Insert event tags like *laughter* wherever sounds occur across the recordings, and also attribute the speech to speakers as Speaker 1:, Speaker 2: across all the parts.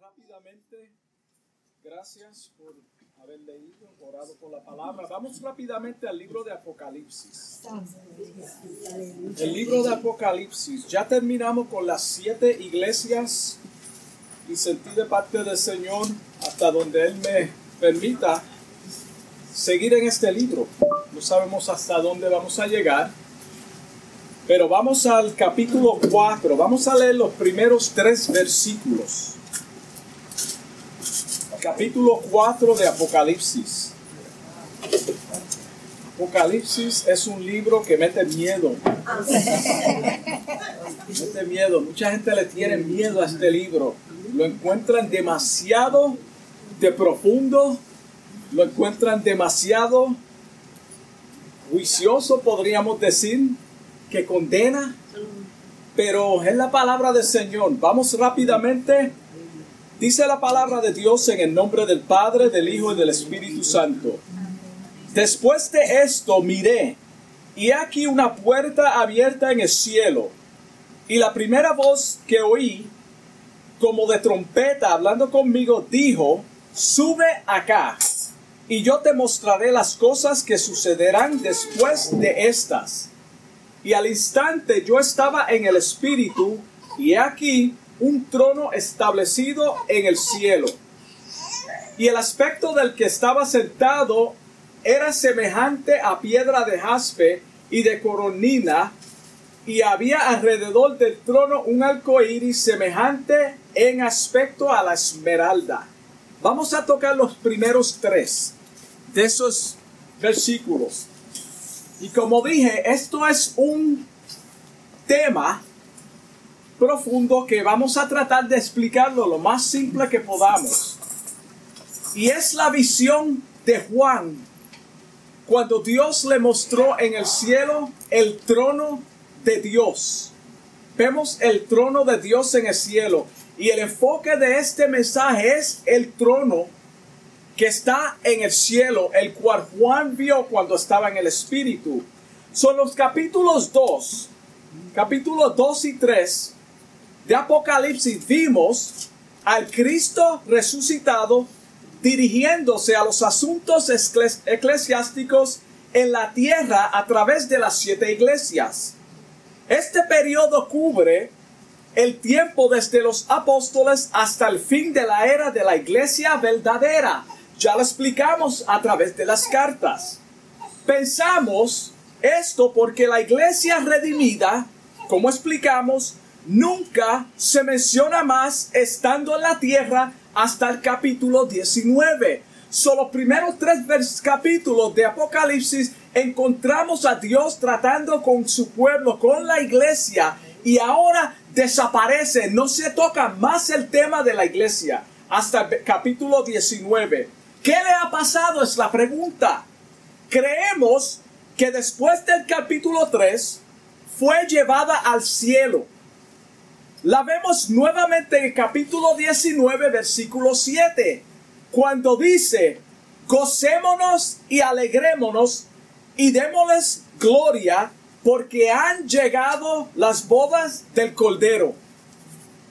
Speaker 1: Rápidamente, gracias por haber leído, orado por la palabra. Vamos rápidamente al libro de Apocalipsis. El libro de Apocalipsis. Ya terminamos con las siete iglesias y sentí de parte del Señor hasta donde Él me permita seguir en este libro. No sabemos hasta dónde vamos a llegar. Pero vamos al capítulo 4. Vamos a leer los primeros tres versículos capítulo 4 de Apocalipsis. Apocalipsis es un libro que mete miedo. mete miedo. Mucha gente le tiene miedo a este libro. Lo encuentran demasiado de profundo. Lo encuentran demasiado juicioso, podríamos decir, que condena. Pero es la palabra del Señor. Vamos rápidamente Dice la palabra de Dios en el nombre del Padre, del Hijo y del Espíritu Santo. Después de esto miré, y aquí una puerta abierta en el cielo. Y la primera voz que oí, como de trompeta hablando conmigo, dijo, sube acá, y yo te mostraré las cosas que sucederán después de estas. Y al instante yo estaba en el Espíritu, y aquí un trono establecido en el cielo. Y el aspecto del que estaba sentado era semejante a piedra de jaspe y de coronina, y había alrededor del trono un arco iris semejante en aspecto a la esmeralda. Vamos a tocar los primeros tres de esos versículos. Y como dije, esto es un tema profundo que vamos a tratar de explicarlo lo más simple que podamos. Y es la visión de Juan cuando Dios le mostró en el cielo el trono de Dios. Vemos el trono de Dios en el cielo y el enfoque de este mensaje es el trono que está en el cielo, el cual Juan vio cuando estaba en el Espíritu. Son los capítulos 2, capítulos 2 y 3 de Apocalipsis vimos al Cristo resucitado dirigiéndose a los asuntos eclesiásticos en la tierra a través de las siete iglesias. Este periodo cubre el tiempo desde los apóstoles hasta el fin de la era de la iglesia verdadera. Ya lo explicamos a través de las cartas. Pensamos esto porque la iglesia redimida, como explicamos, nunca se menciona más estando en la tierra hasta el capítulo 19. Son los primeros tres capítulos de Apocalipsis encontramos a Dios tratando con su pueblo, con la iglesia, y ahora desaparece, no se toca más el tema de la iglesia hasta el capítulo 19. ¿Qué le ha pasado? Es la pregunta. Creemos que después del capítulo 3 fue llevada al cielo la vemos nuevamente en el capítulo 19, versículo 7, cuando dice, gocémonos y alegrémonos y démosles gloria porque han llegado las bodas del Cordero.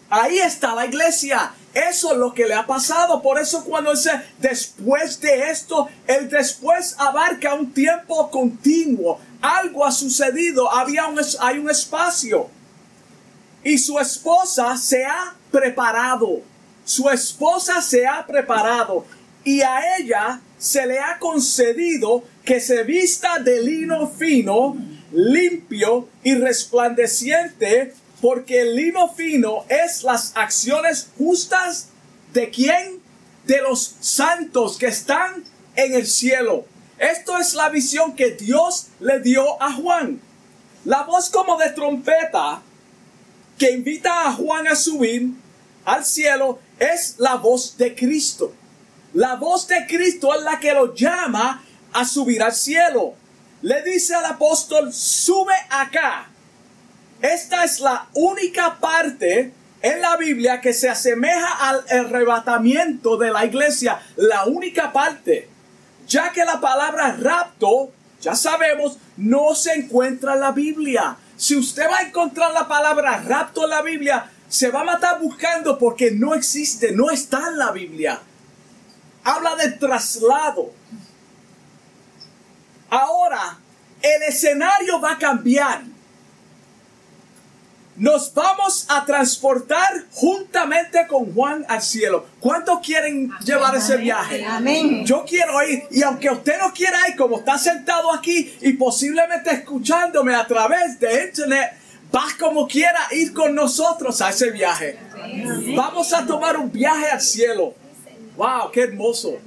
Speaker 1: Ahí está la iglesia. Eso es lo que le ha pasado. Por eso cuando dice después de esto, el después abarca un tiempo continuo. Algo ha sucedido. Había un, hay un espacio. Y su esposa se ha preparado. Su esposa se ha preparado. Y a ella se le ha concedido que se vista de lino fino, limpio y resplandeciente, porque el lino fino es las acciones justas de quién? De los santos que están en el cielo. Esto es la visión que Dios le dio a Juan. La voz como de trompeta que invita a Juan a subir al cielo es la voz de Cristo. La voz de Cristo es la que lo llama a subir al cielo. Le dice al apóstol, sube acá. Esta es la única parte en la Biblia que se asemeja al arrebatamiento de la iglesia. La única parte. Ya que la palabra rapto, ya sabemos, no se encuentra en la Biblia. Si usted va a encontrar la palabra rapto en la Biblia, se va a matar buscando porque no existe, no está en la Biblia. Habla de traslado. Ahora, el escenario va a cambiar nos vamos a transportar juntamente con Juan al cielo. ¿Cuántos quieren llevar ese viaje?
Speaker 2: Amén.
Speaker 1: Yo quiero ir. Y aunque usted no quiera ir, como está sentado aquí y posiblemente escuchándome a través de internet, vas como quiera ir con nosotros a ese viaje. Vamos a tomar un viaje al cielo. Wow, qué hermoso.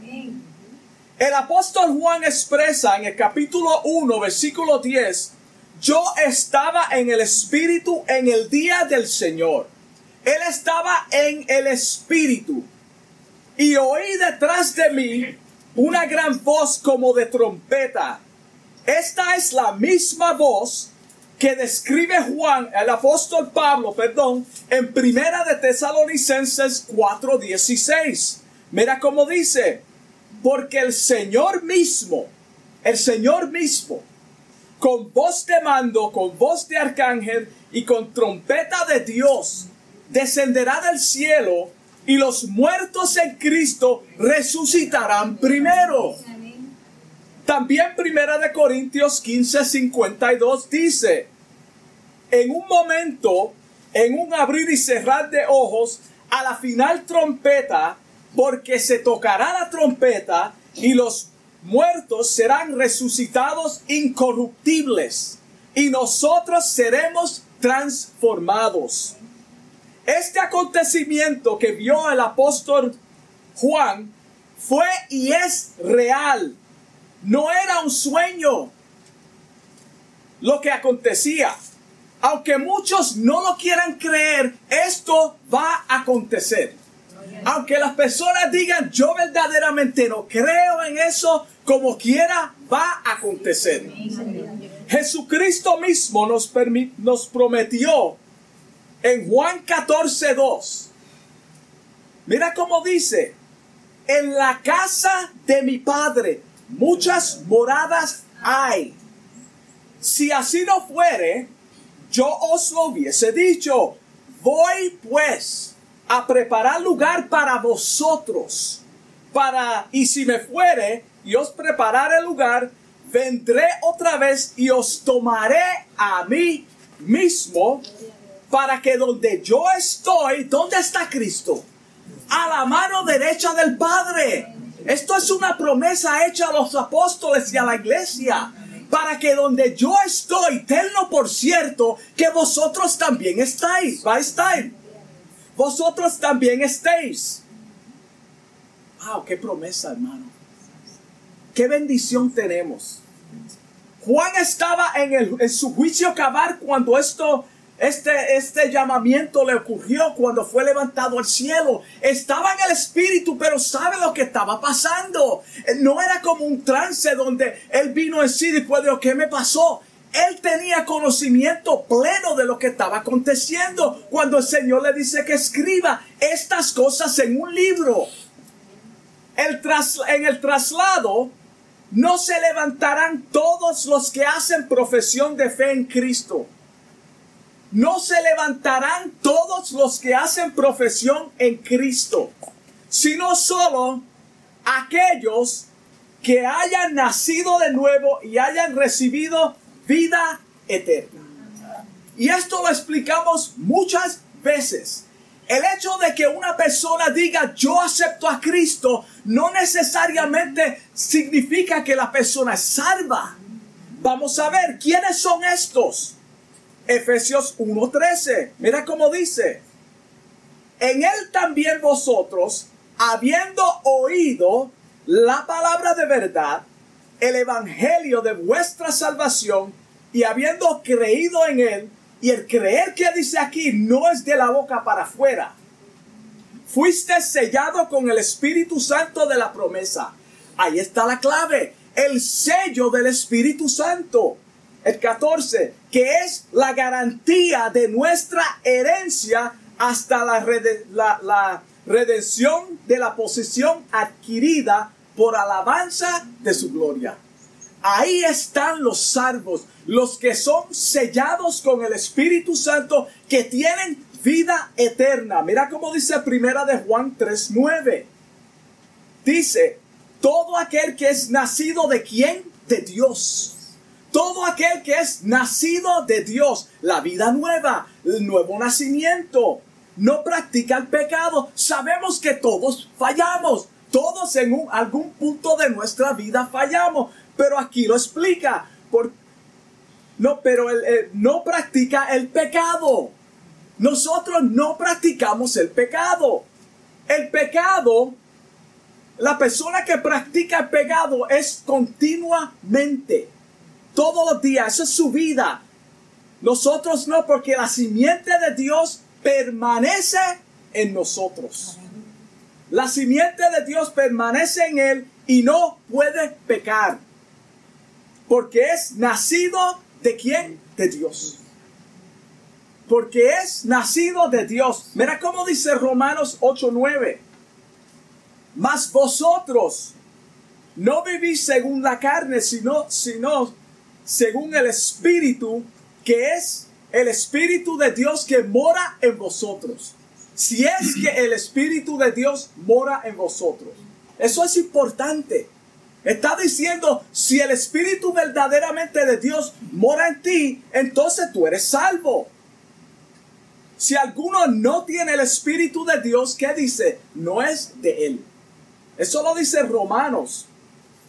Speaker 1: El apóstol Juan expresa en el capítulo 1, versículo 10, yo estaba en el Espíritu en el día del Señor. Él estaba en el Espíritu. Y oí detrás de mí una gran voz como de trompeta. Esta es la misma voz que describe Juan, el apóstol Pablo, perdón, en Primera de Tesalonicenses 4:16. Mira cómo dice, porque el Señor mismo, el Señor mismo, con voz de mando, con voz de arcángel y con trompeta de Dios, descenderá del cielo y los muertos en Cristo resucitarán primero. También Primera de Corintios 15, 52 dice, en un momento, en un abrir y cerrar de ojos, a la final trompeta, porque se tocará la trompeta y los muertos serán resucitados incorruptibles y nosotros seremos transformados. Este acontecimiento que vio el apóstol Juan fue y es real. No era un sueño lo que acontecía. Aunque muchos no lo quieran creer, esto va a acontecer. Aunque las personas digan, yo verdaderamente no creo en eso, como quiera va a acontecer. Jesucristo mismo nos, nos prometió en Juan 14, 2. Mira cómo dice, en la casa de mi padre muchas moradas hay. Si así no fuere, yo os lo hubiese dicho. Voy pues a preparar lugar para vosotros. Para, y si me fuere y os prepararé lugar, vendré otra vez y os tomaré a mí mismo para que donde yo estoy, ¿dónde está Cristo? A la mano derecha del Padre. Esto es una promesa hecha a los apóstoles y a la iglesia. Para que donde yo estoy, tenlo por cierto, que vosotros también estáis. Va a estar vosotros también estéis. Wow, qué promesa, hermano. Qué bendición tenemos. Juan estaba en, el, en su juicio acabar cuando esto, este, este llamamiento le ocurrió, cuando fue levantado al cielo. Estaba en el espíritu, pero sabe lo que estaba pasando. No era como un trance donde él vino en sí después de que me pasó. Él tenía conocimiento pleno de lo que estaba aconteciendo cuando el Señor le dice que escriba estas cosas en un libro. El en el traslado no se levantarán todos los que hacen profesión de fe en Cristo. No se levantarán todos los que hacen profesión en Cristo, sino solo aquellos que hayan nacido de nuevo y hayan recibido vida eterna. Y esto lo explicamos muchas veces. El hecho de que una persona diga yo acepto a Cristo no necesariamente significa que la persona es salva. Vamos a ver quiénes son estos. Efesios 1:13. Mira cómo dice. En él también vosotros, habiendo oído la palabra de verdad, el evangelio de vuestra salvación y habiendo creído en él, y el creer que dice aquí no es de la boca para afuera. Fuiste sellado con el Espíritu Santo de la promesa. Ahí está la clave. El sello del Espíritu Santo. El 14, que es la garantía de nuestra herencia hasta la, la, la redención de la posición adquirida por alabanza de su gloria. Ahí están los salvos, los que son sellados con el Espíritu Santo, que tienen vida eterna. Mira cómo dice primera de Juan 3.9. Dice, todo aquel que es nacido de quién? De Dios. Todo aquel que es nacido de Dios, la vida nueva, el nuevo nacimiento, no practica el pecado. Sabemos que todos fallamos. Todos en algún punto de nuestra vida fallamos. Pero aquí lo explica. Por, no, pero no practica el pecado. Nosotros no practicamos el pecado. El pecado, la persona que practica el pecado es continuamente, todos los días, eso es su vida. Nosotros no, porque la simiente de Dios permanece en nosotros. La simiente de Dios permanece en él y no puede pecar. Porque es nacido de quién? De Dios. Porque es nacido de Dios. Mira cómo dice Romanos 8:9. Mas vosotros no vivís según la carne, sino, sino según el Espíritu, que es el Espíritu de Dios que mora en vosotros. Si es que el Espíritu de Dios mora en vosotros. Eso es importante. Está diciendo, si el Espíritu verdaderamente de Dios mora en ti, entonces tú eres salvo. Si alguno no tiene el Espíritu de Dios, ¿qué dice? No es de él. Eso lo dice Romanos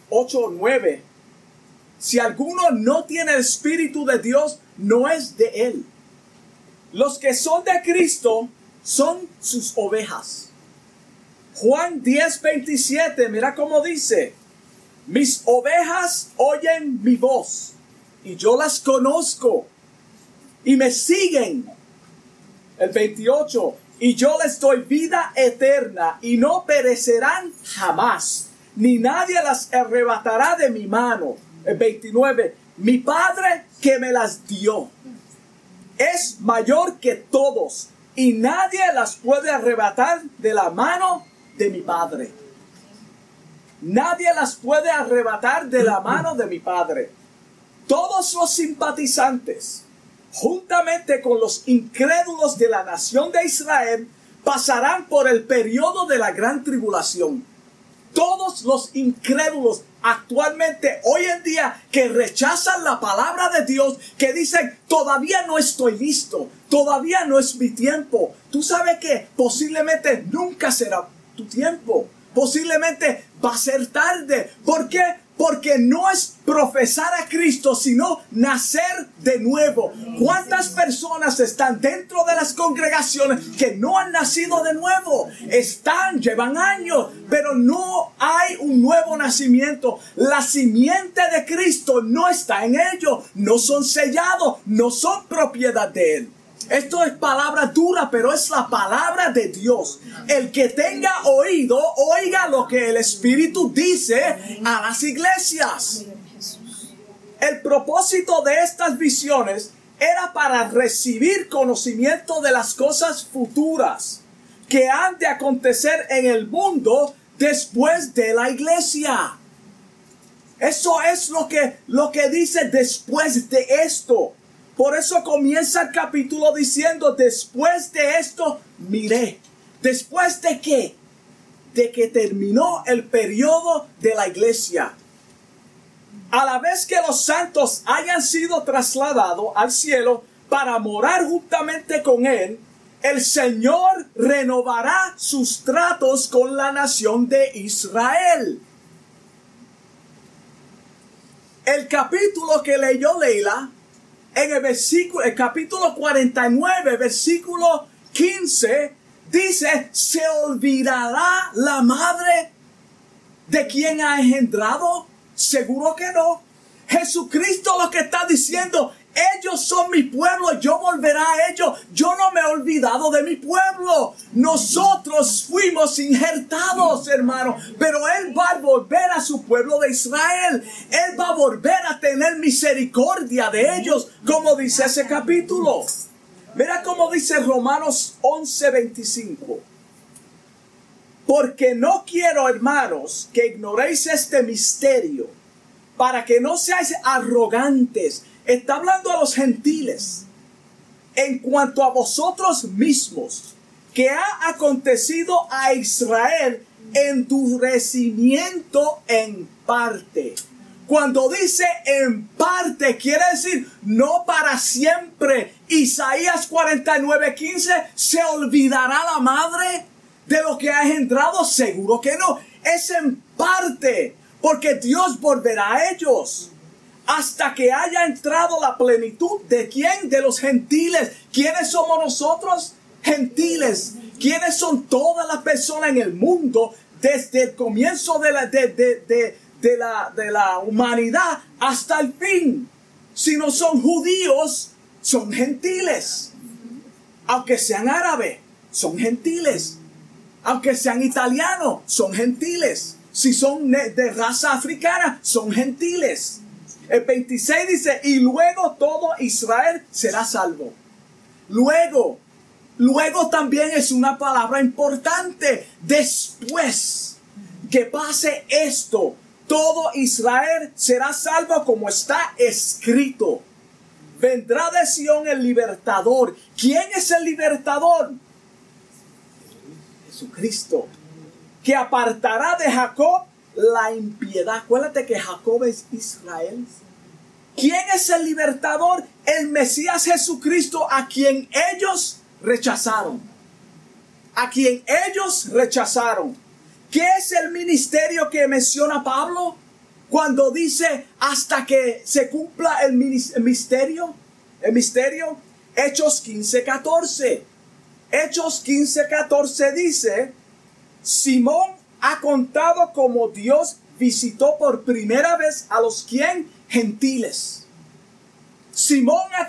Speaker 1: 8, 9. Si alguno no tiene el Espíritu de Dios, no es de él. Los que son de Cristo son sus ovejas. Juan 10, 27, mira cómo dice. Mis ovejas oyen mi voz y yo las conozco y me siguen. El 28. Y yo les doy vida eterna y no perecerán jamás, ni nadie las arrebatará de mi mano. El 29. Mi Padre que me las dio es mayor que todos y nadie las puede arrebatar de la mano de mi Padre. Nadie las puede arrebatar de la mano de mi Padre. Todos los simpatizantes, juntamente con los incrédulos de la nación de Israel, pasarán por el periodo de la gran tribulación. Todos los incrédulos actualmente, hoy en día, que rechazan la palabra de Dios, que dicen, todavía no estoy listo, todavía no es mi tiempo. Tú sabes que posiblemente nunca será tu tiempo posiblemente va a ser tarde. ¿Por qué? Porque no es profesar a Cristo, sino nacer de nuevo. ¿Cuántas personas están dentro de las congregaciones que no han nacido de nuevo? Están, llevan años, pero no hay un nuevo nacimiento. La simiente de Cristo no está en ellos. No son sellados, no son propiedad de Él. Esto es palabra dura, pero es la palabra de Dios. El que tenga oído, oiga lo que el Espíritu dice a las iglesias. El propósito de estas visiones era para recibir conocimiento de las cosas futuras que han de acontecer en el mundo después de la iglesia. Eso es lo que, lo que dice después de esto. Por eso comienza el capítulo diciendo, después de esto, miré. ¿Después de qué? De que terminó el periodo de la iglesia. A la vez que los santos hayan sido trasladados al cielo para morar juntamente con Él, el Señor renovará sus tratos con la nación de Israel. El capítulo que leyó Leila en el versículo, el capítulo 49, versículo 15, dice, ¿se olvidará la madre de quien ha engendrado? Seguro que no. Jesucristo lo que está diciendo, ellos son mi pueblo, yo volveré a ellos. Yo no me he olvidado de mi pueblo. Nosotros fuimos injertados, hermano. Pero Él va a volver a su pueblo de Israel. Él va a volver a tener misericordia de ellos, como dice ese capítulo. Mira cómo dice Romanos 11:25. Porque no quiero, hermanos, que ignoréis este misterio, para que no seáis arrogantes Está hablando a los gentiles. en cuanto a vosotros mismos, que ha acontecido a Israel endurecimiento en parte. Cuando dice en parte, quiere decir no para siempre. Isaías 49:15, ¿se olvidará la madre de lo que ha engendrado? Seguro que no. Es en parte, porque Dios volverá a ellos hasta que haya entrado la plenitud de quién? De los gentiles. ¿Quiénes somos nosotros? Gentiles. ¿Quiénes son todas las personas en el mundo desde el comienzo de la, de, de, la, de la humanidad hasta el fin? Si no son judíos, son gentiles. Aunque sean árabes, son gentiles. Aunque sean italianos, son gentiles. Si son de raza africana, son gentiles. El 26 dice, y luego todo Israel será salvo. Luego, luego también es una palabra importante. Después que pase esto, todo Israel será salvo como está escrito. Vendrá de Sion el libertador. ¿Quién es el libertador? Jesucristo. Que apartará de Jacob la impiedad. Acuérdate que Jacob es Israel. ¿Quién es el libertador? El Mesías Jesucristo a quien ellos rechazaron. A quien ellos rechazaron. ¿Qué es el ministerio que menciona Pablo? Cuando dice hasta que se cumpla el misterio. El misterio. Hechos 15, 14. Hechos 15, 14 dice, Simón ha contado como Dios visitó por primera vez a los gentiles. Simón ha,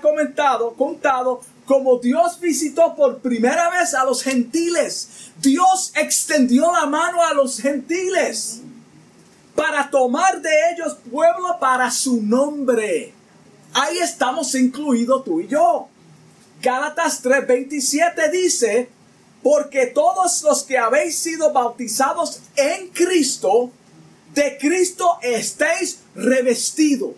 Speaker 1: comentado, contado como Dios visitó por primera vez a los gentiles. Dios extendió la mano a los gentiles para tomar de ellos pueblo para su nombre. Ahí estamos incluidos tú y yo. Gálatas 3:27 dice, porque todos los que habéis sido bautizados en Cristo, de Cristo estéis revestidos.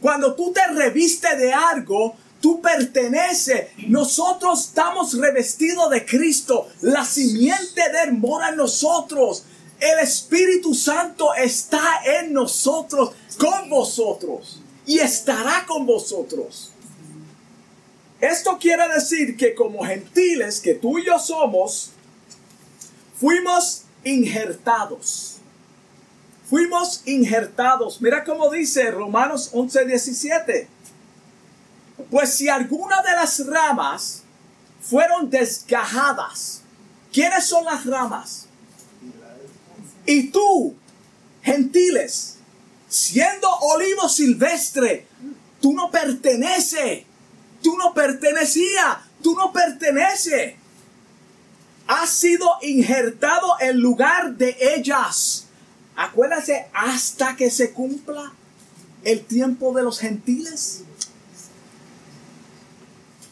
Speaker 1: Cuando tú te reviste de algo, tú perteneces. Nosotros estamos revestidos de Cristo. La simiente de él mora en nosotros. El Espíritu Santo está en nosotros, con vosotros. Y estará con vosotros. Esto quiere decir que como gentiles que tú y yo somos, fuimos injertados. Fuimos injertados. Mira cómo dice Romanos 11, 17. Pues si alguna de las ramas fueron desgajadas, ¿quiénes son las ramas? Y tú, gentiles, siendo olivo silvestre, tú no perteneces Tú no pertenecías, tú no perteneces. Has sido injertado en lugar de ellas. Acuérdate hasta que se cumpla el tiempo de los gentiles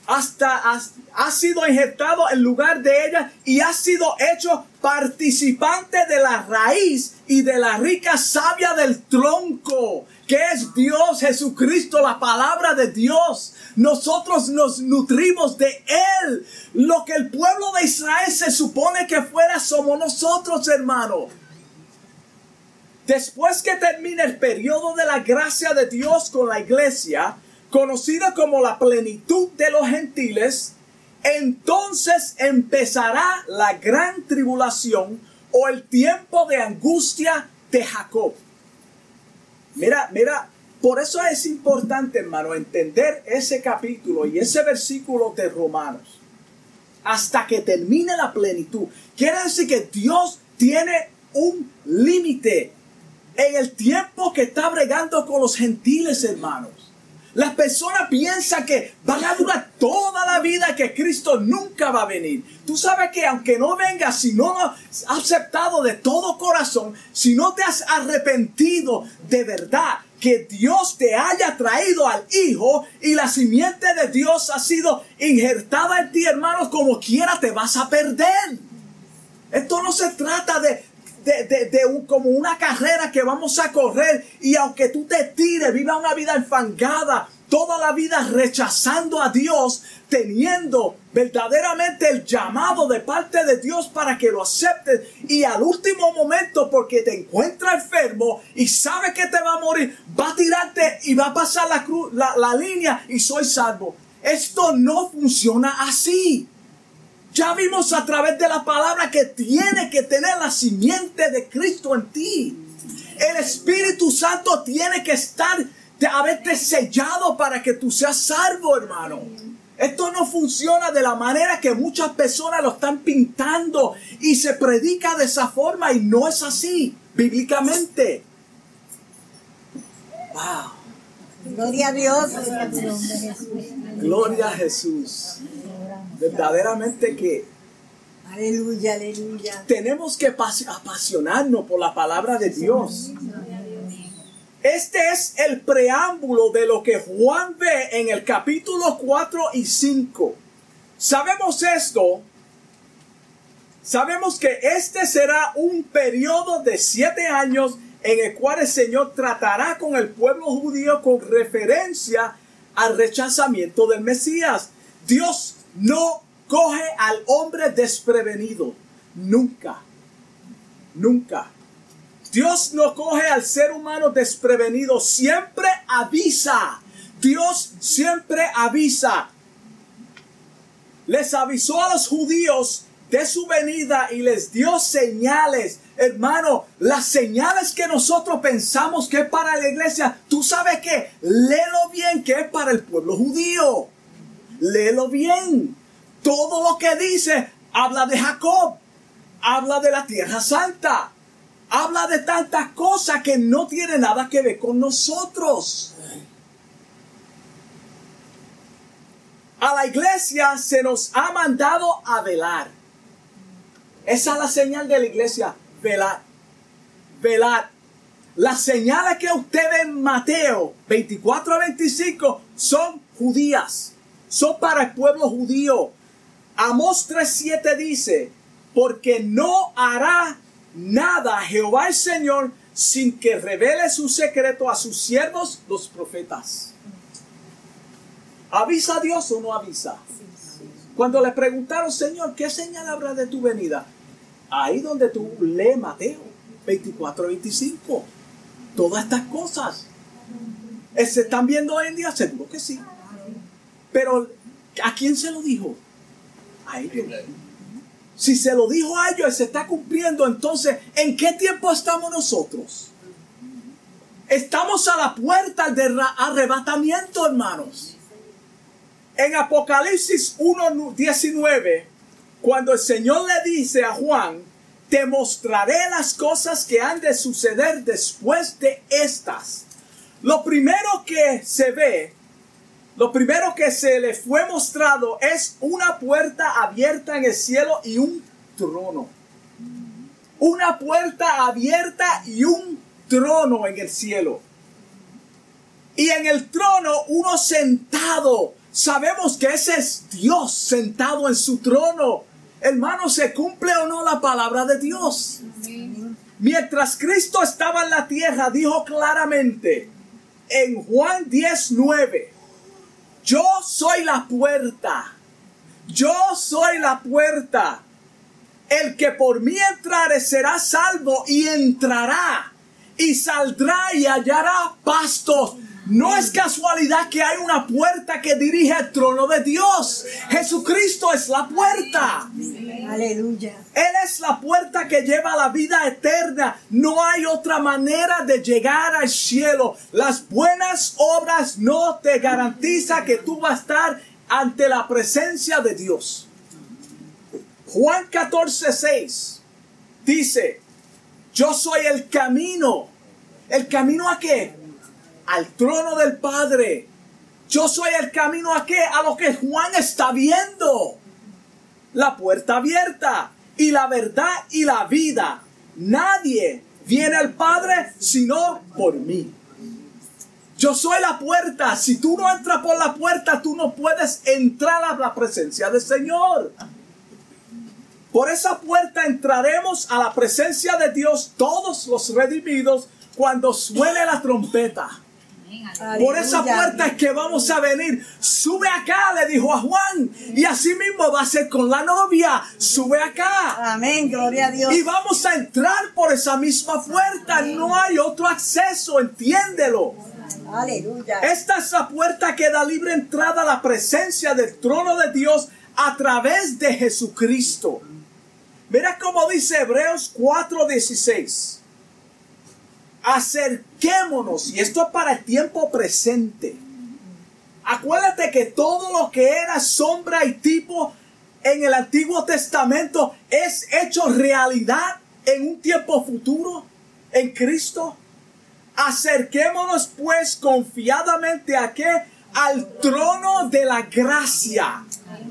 Speaker 1: hasta ha, sido injertado en lugar de ella y ha sido hecho participante de la raíz y de la rica savia del tronco, que es Dios Jesucristo, la palabra de Dios. Nosotros nos nutrimos de Él. Lo que el pueblo de Israel se supone que fuera somos nosotros, hermano. Después que termine el periodo de la gracia de Dios con la iglesia, conocida como la plenitud de los gentiles, entonces empezará la gran tribulación o el tiempo de angustia de Jacob. Mira, mira, por eso es importante, hermano, entender ese capítulo y ese versículo de Romanos. Hasta que termine la plenitud. Quiere decir que Dios tiene un límite en el tiempo que está bregando con los gentiles, hermanos. Las personas piensan que van a durar toda la vida, que Cristo nunca va a venir. Tú sabes que aunque no venga, si no has aceptado de todo corazón, si no te has arrepentido de verdad, que Dios te haya traído al Hijo y la simiente de Dios ha sido injertada en ti, hermanos, como quiera te vas a perder. Esto no se trata de, de, un, como una carrera que vamos a correr y aunque tú te tires, viva una vida enfangada, toda la vida rechazando a Dios, teniendo verdaderamente el llamado de parte de Dios para que lo aceptes y al último momento porque te encuentra enfermo y sabe que te va a morir, va a tirarte y va a pasar la, cruz, la, la línea y soy salvo. Esto no funciona así. Ya vimos a través de la palabra que tiene que tener la simiente de Cristo en ti. El Espíritu Santo tiene que estar, de haberte sellado para que tú seas salvo, hermano. Esto no funciona de la manera que muchas personas lo están pintando y se predica de esa forma y no es así, bíblicamente.
Speaker 2: Wow. Gloria a Dios.
Speaker 1: Gloria a Jesús. Verdaderamente que
Speaker 2: Aleluya, aleluya.
Speaker 1: Tenemos que apasionarnos por la palabra de Dios. Este es el preámbulo de lo que Juan ve en el capítulo 4 y 5. Sabemos esto. Sabemos que este será un periodo de siete años en el cual el Señor tratará con el pueblo judío con referencia al rechazamiento del Mesías. Dios no coge al hombre desprevenido. Nunca. Nunca. Dios no coge al ser humano desprevenido. Siempre avisa. Dios siempre avisa. Les avisó a los judíos de su venida y les dio señales. Hermano, las señales que nosotros pensamos que es para la iglesia, tú sabes que, léelo bien que es para el pueblo judío. Léelo bien. Todo lo que dice habla de Jacob, habla de la tierra santa, habla de tantas cosas que no tiene nada que ver con nosotros. A la iglesia se nos ha mandado a velar. Esa es la señal de la iglesia, velar. Velar. Las señales que usted ve en Mateo 24 a 25 son judías. Son para el pueblo judío. Amos 3.7 dice, porque no hará nada Jehová el Señor sin que revele su secreto a sus siervos los profetas. ¿Avisa a Dios o no avisa? Cuando le preguntaron, Señor, ¿qué señal habrá de tu venida? Ahí donde tú lees Mateo 24, 25. Todas estas cosas. ¿Se están viendo hoy en día? Seguro que sí. Pero, ¿a quién se lo dijo? a ellos. Si se lo dijo a ellos, se está cumpliendo, entonces, ¿en qué tiempo estamos nosotros? Estamos a la puerta del arrebatamiento, hermanos. En Apocalipsis 1.19, cuando el Señor le dice a Juan, te mostraré las cosas que han de suceder después de estas. Lo primero que se ve lo primero que se le fue mostrado es una puerta abierta en el cielo y un trono. Una puerta abierta y un trono en el cielo. Y en el trono uno sentado. Sabemos que ese es Dios sentado en su trono. Hermano, ¿se cumple o no la palabra de Dios? Mientras Cristo estaba en la tierra, dijo claramente en Juan 19, yo soy la puerta. Yo soy la puerta. El que por mí entrare será salvo y entrará y saldrá y hallará pastos no es casualidad que hay una puerta que dirige al trono de Dios. Jesucristo es la puerta.
Speaker 2: Aleluya.
Speaker 1: Él es la puerta que lleva a la vida eterna. No hay otra manera de llegar al cielo. Las buenas obras no te garantizan que tú vas a estar ante la presencia de Dios. Juan 14, 6 dice, yo soy el camino. ¿El camino a qué? Al trono del Padre. Yo soy el camino a qué? A lo que Juan está viendo. La puerta abierta y la verdad y la vida. Nadie viene al Padre sino por mí. Yo soy la puerta. Si tú no entras por la puerta, tú no puedes entrar a la presencia del Señor. Por esa puerta entraremos a la presencia de Dios todos los redimidos cuando suene la trompeta. Por esa puerta es que vamos a venir. Sube acá, le dijo a Juan. Y así mismo va a ser con la novia. Sube acá.
Speaker 2: Amén, gloria a Dios.
Speaker 1: Y vamos a entrar por esa misma puerta. No hay otro acceso, entiéndelo.
Speaker 2: Aleluya.
Speaker 1: Esta es la puerta que da libre entrada a la presencia del trono de Dios a través de Jesucristo. Mira cómo dice Hebreos 4:16 acerquémonos, y esto es para el tiempo presente. Acuérdate que todo lo que era sombra y tipo en el Antiguo Testamento es hecho realidad en un tiempo futuro en Cristo. Acerquémonos pues confiadamente a qué? Al trono de la gracia.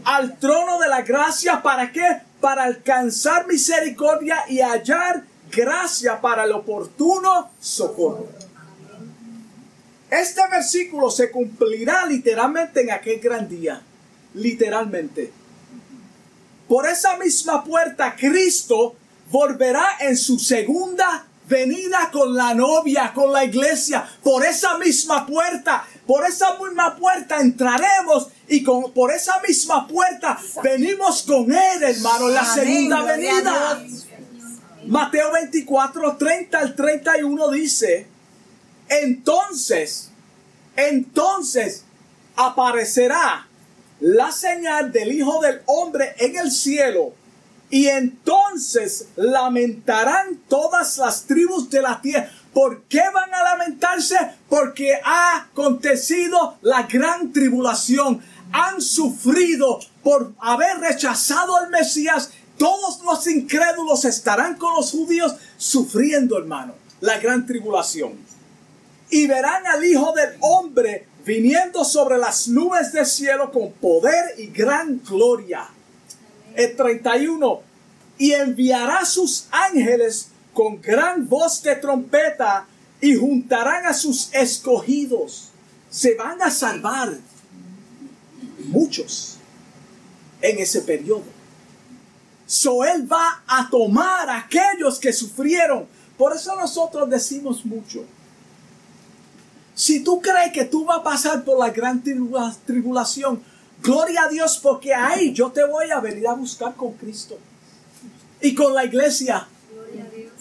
Speaker 1: Al trono de la gracia, ¿para qué? Para alcanzar misericordia y hallar gracia para el oportuno socorro. Este versículo se cumplirá literalmente en aquel gran día. Literalmente. Por esa misma puerta Cristo volverá en su segunda venida con la novia, con la iglesia. Por esa misma puerta, por esa misma puerta entraremos y con, por esa misma puerta venimos con Él, hermano, en la segunda venida. Mateo 24, 30 al 31 dice, entonces, entonces aparecerá la señal del Hijo del Hombre en el cielo, y entonces lamentarán todas las tribus de la tierra. ¿Por qué van a lamentarse? Porque ha acontecido la gran tribulación. Han sufrido por haber rechazado al Mesías todos los incrédulos estarán con los judíos sufriendo, hermano, la gran tribulación. Y verán al Hijo del Hombre viniendo sobre las nubes del cielo con poder y gran gloria. El 31. Y enviará sus ángeles con gran voz de trompeta y juntarán a sus escogidos. Se van a salvar muchos en ese periodo. So Él va a tomar a aquellos que sufrieron. Por eso nosotros decimos mucho. Si tú crees que tú vas a pasar por la gran tribulación, gloria a Dios porque ahí yo te voy a venir a buscar con Cristo. Y con la iglesia.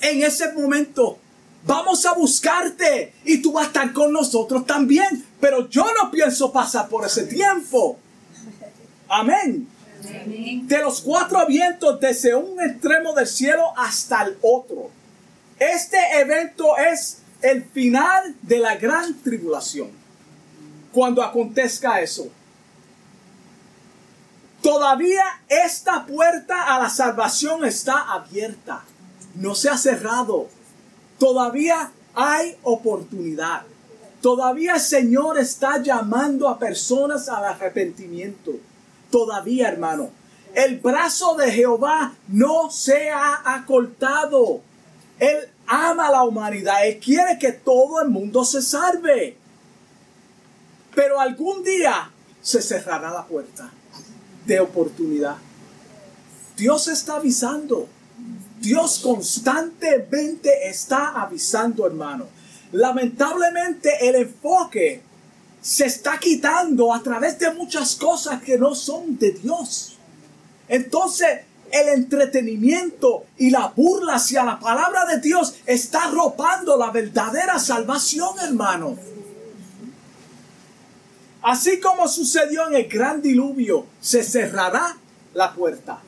Speaker 1: En ese momento vamos a buscarte y tú vas a estar con nosotros también. Pero yo no pienso pasar por ese tiempo. Amén de los cuatro vientos desde un extremo del cielo hasta el otro. Este evento es el final de la gran tribulación. Cuando acontezca eso. Todavía esta puerta a la salvación está abierta. No se ha cerrado. Todavía hay oportunidad. Todavía el Señor está llamando a personas al arrepentimiento todavía, hermano. El brazo de Jehová no se ha acortado. Él ama a la humanidad. Él quiere que todo el mundo se salve. Pero algún día se cerrará la puerta de oportunidad. Dios está avisando. Dios constantemente está avisando, hermano. Lamentablemente el enfoque se está quitando a través de muchas cosas que no son de Dios. Entonces, el entretenimiento y la burla hacia la palabra de Dios está arropando la verdadera salvación, hermano. Así como sucedió en el gran diluvio, se cerrará la puerta.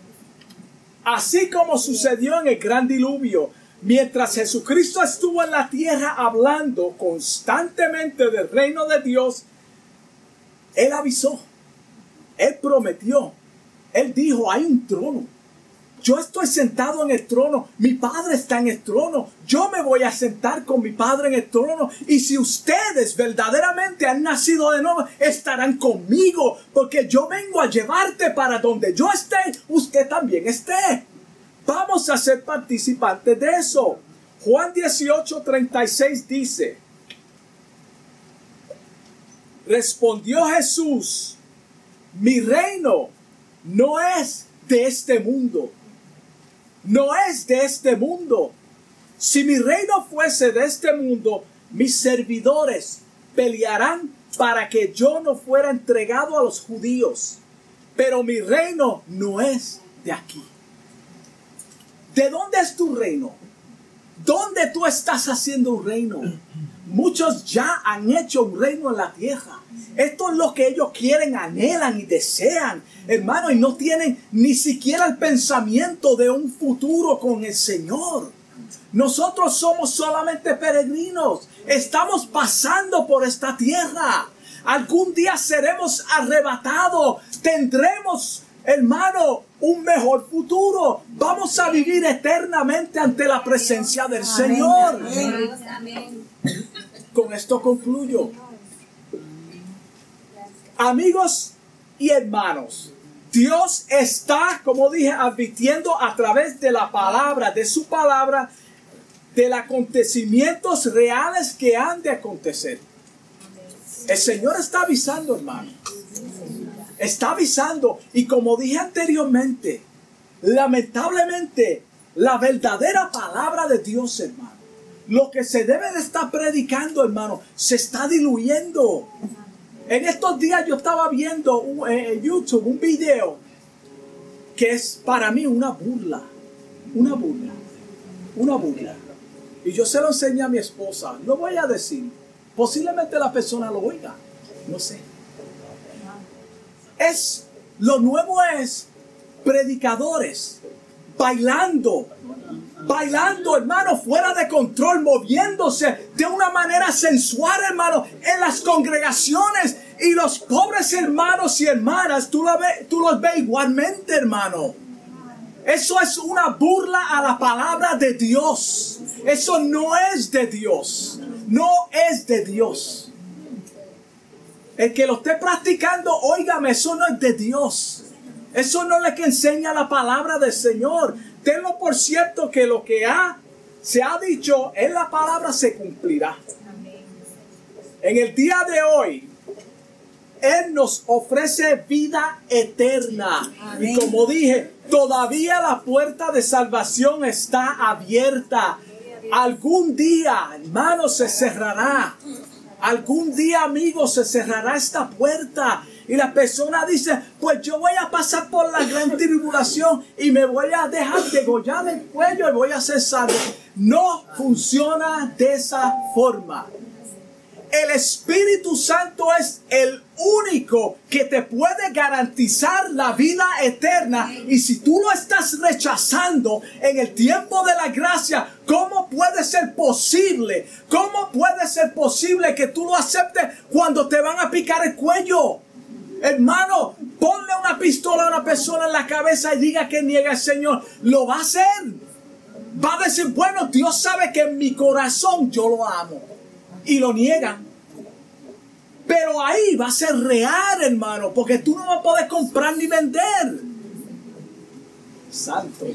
Speaker 1: Así como sucedió en el gran diluvio, mientras Jesucristo estuvo en la tierra hablando constantemente del reino de Dios, Él avisó, Él prometió, Él dijo, hay un trono. Yo estoy sentado en el trono, mi Padre está en el trono, yo me voy a sentar con mi Padre en el trono y si ustedes verdaderamente han nacido de nuevo, estarán conmigo, porque yo vengo a llevarte para donde yo esté, usted también esté. Vamos a ser participantes de eso. Juan 18, 36 dice, respondió Jesús, mi reino no es de este mundo. No es de este mundo. Si mi reino fuese de este mundo, mis servidores pelearán para que yo no fuera entregado a los judíos. Pero mi reino no es de aquí. ¿De dónde es tu reino? ¿Dónde tú estás haciendo un reino? Muchos ya han hecho un reino en la tierra. Esto es lo que ellos quieren, anhelan y desean, hermano, y no tienen ni siquiera el pensamiento de un futuro con el Señor. Nosotros somos solamente peregrinos. Estamos pasando por esta tierra. Algún día seremos arrebatados. Tendremos, hermano, un mejor futuro. Vamos a vivir eternamente ante la presencia del Señor. Con esto concluyo. Amigos y hermanos, Dios está, como dije, advirtiendo a través de la palabra, de su palabra, de los acontecimientos reales que han de acontecer. El Señor está avisando, hermano. Está avisando. Y como dije anteriormente, lamentablemente, la verdadera palabra de Dios, hermano, lo que se debe de estar predicando, hermano, se está diluyendo. En estos días yo estaba viendo en YouTube un video que es para mí una burla. Una burla. Una burla. Y yo se lo enseñé a mi esposa. No voy a decir. Posiblemente la persona lo oiga. No sé. Es, lo nuevo es predicadores bailando, bailando, hermano, fuera de control, moviéndose de una manera sensual, hermano, en las congregaciones. Y los pobres hermanos y hermanas, tú, lo ves, tú los ves igualmente, hermano. Eso es una burla a la palabra de Dios. Eso no es de Dios. No es de Dios. El que lo esté practicando, óigame, eso no es de Dios. Eso no es lo que enseña la palabra del Señor. Tenlo por cierto que lo que ha, se ha dicho en la palabra se cumplirá. En el día de hoy, Él nos ofrece vida eterna. Y como dije, todavía la puerta de salvación está abierta. Algún día, hermano, se cerrará. Algún día, amigos, se cerrará esta puerta. Y la persona dice, pues yo voy a pasar por la gran tribulación y me voy a dejar degollar el cuello y voy a ser salvo. No funciona de esa forma. El Espíritu Santo es el único que te puede garantizar la vida eterna. Y si tú lo estás rechazando en el tiempo de la gracia, ¿cómo puede ser posible? ¿Cómo puede ser posible que tú lo aceptes cuando te van a picar el cuello? Hermano, ponle una pistola a una persona en la cabeza y diga que niega al Señor. Lo va a hacer. Va a decir, bueno, Dios sabe que en mi corazón yo lo amo. Y lo niegan. Pero ahí va a ser real, hermano, porque tú no vas a poder comprar ni vender. Santo.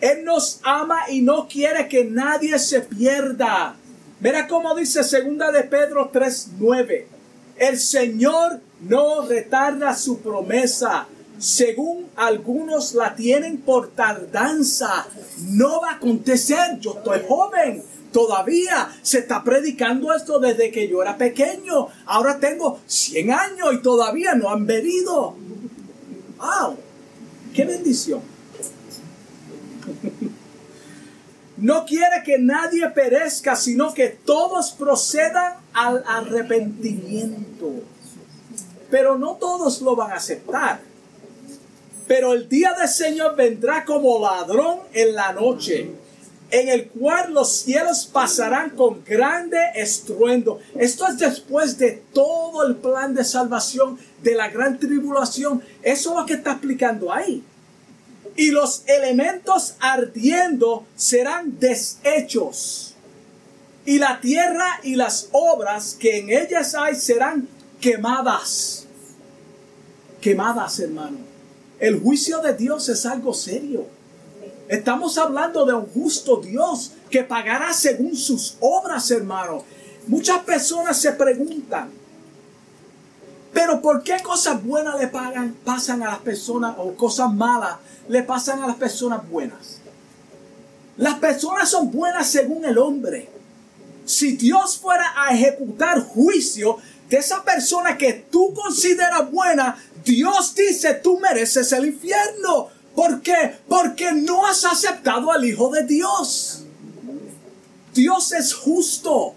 Speaker 1: Él nos ama y no quiere que nadie se pierda. Mira cómo dice segunda de Pedro 3:9. El Señor no retarda su promesa. Según algunos la tienen por tardanza. No va a acontecer. Yo estoy joven. Todavía se está predicando esto desde que yo era pequeño. Ahora tengo 100 años y todavía no han venido. ¡Wow! ¡Qué bendición! *laughs* No quiere que nadie perezca, sino que todos procedan al arrepentimiento. Pero no todos lo van a aceptar. Pero el día del Señor vendrá como ladrón en la noche, en el cual los cielos pasarán con grande estruendo. Esto es después de todo el plan de salvación de la gran tribulación. Eso es lo que está explicando ahí y los elementos ardiendo serán deshechos. Y la tierra y las obras que en ellas hay serán quemadas. Quemadas, hermano. El juicio de Dios es algo serio. Estamos hablando de un justo Dios que pagará según sus obras, hermano. Muchas personas se preguntan, pero ¿por qué cosas buenas le pagan, pasan a las personas o cosas malas le pasan a las personas buenas? Las personas son buenas según el hombre. Si Dios fuera a ejecutar juicio de esa persona que tú consideras buena, Dios dice, tú mereces el infierno. ¿Por qué? Porque no has aceptado al Hijo de Dios. Dios es justo.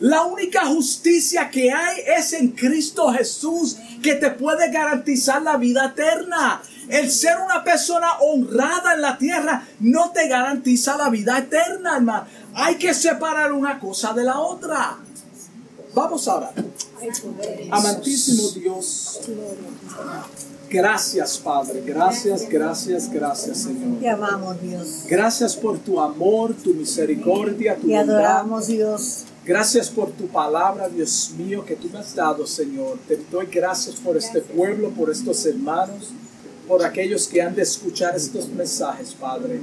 Speaker 1: La única justicia que hay es en Cristo Jesús que te puede garantizar la vida eterna. El ser una persona honrada en la tierra no te garantiza la vida eterna, hermano. Hay que separar una cosa de la otra. Vamos a orar. Amantísimo Dios. Gracias, Padre. Gracias, gracias, gracias, Señor.
Speaker 2: Te amamos, Dios.
Speaker 1: Gracias por tu amor, tu misericordia, tu
Speaker 2: Te adoramos, Dios.
Speaker 1: Gracias por tu palabra, Dios mío, que tú me has dado, Señor. Te doy gracias por este pueblo, por estos hermanos, por aquellos que han de escuchar estos mensajes, Padre.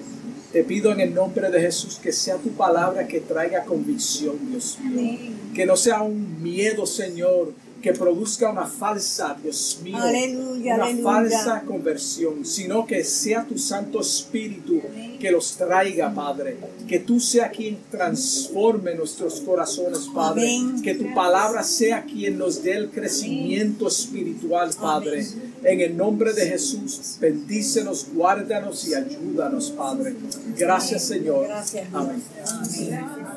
Speaker 1: Te pido en el nombre de Jesús que sea tu palabra que traiga convicción, Dios mío. Que no sea un miedo, Señor, que produzca una falsa, Dios mío,
Speaker 2: Aleluya,
Speaker 1: una
Speaker 2: aleluya.
Speaker 1: falsa conversión, sino que sea tu Santo Espíritu que los traiga, Padre. Que tú sea quien transforme nuestros corazones, Padre.
Speaker 2: Amén.
Speaker 1: Que tu palabra sea quien nos dé el crecimiento espiritual, Padre. En el nombre de Jesús, bendícenos, guárdanos y ayúdanos, Padre. Gracias, Señor.
Speaker 2: Gracias, Dios.
Speaker 1: Amén.
Speaker 2: Amén.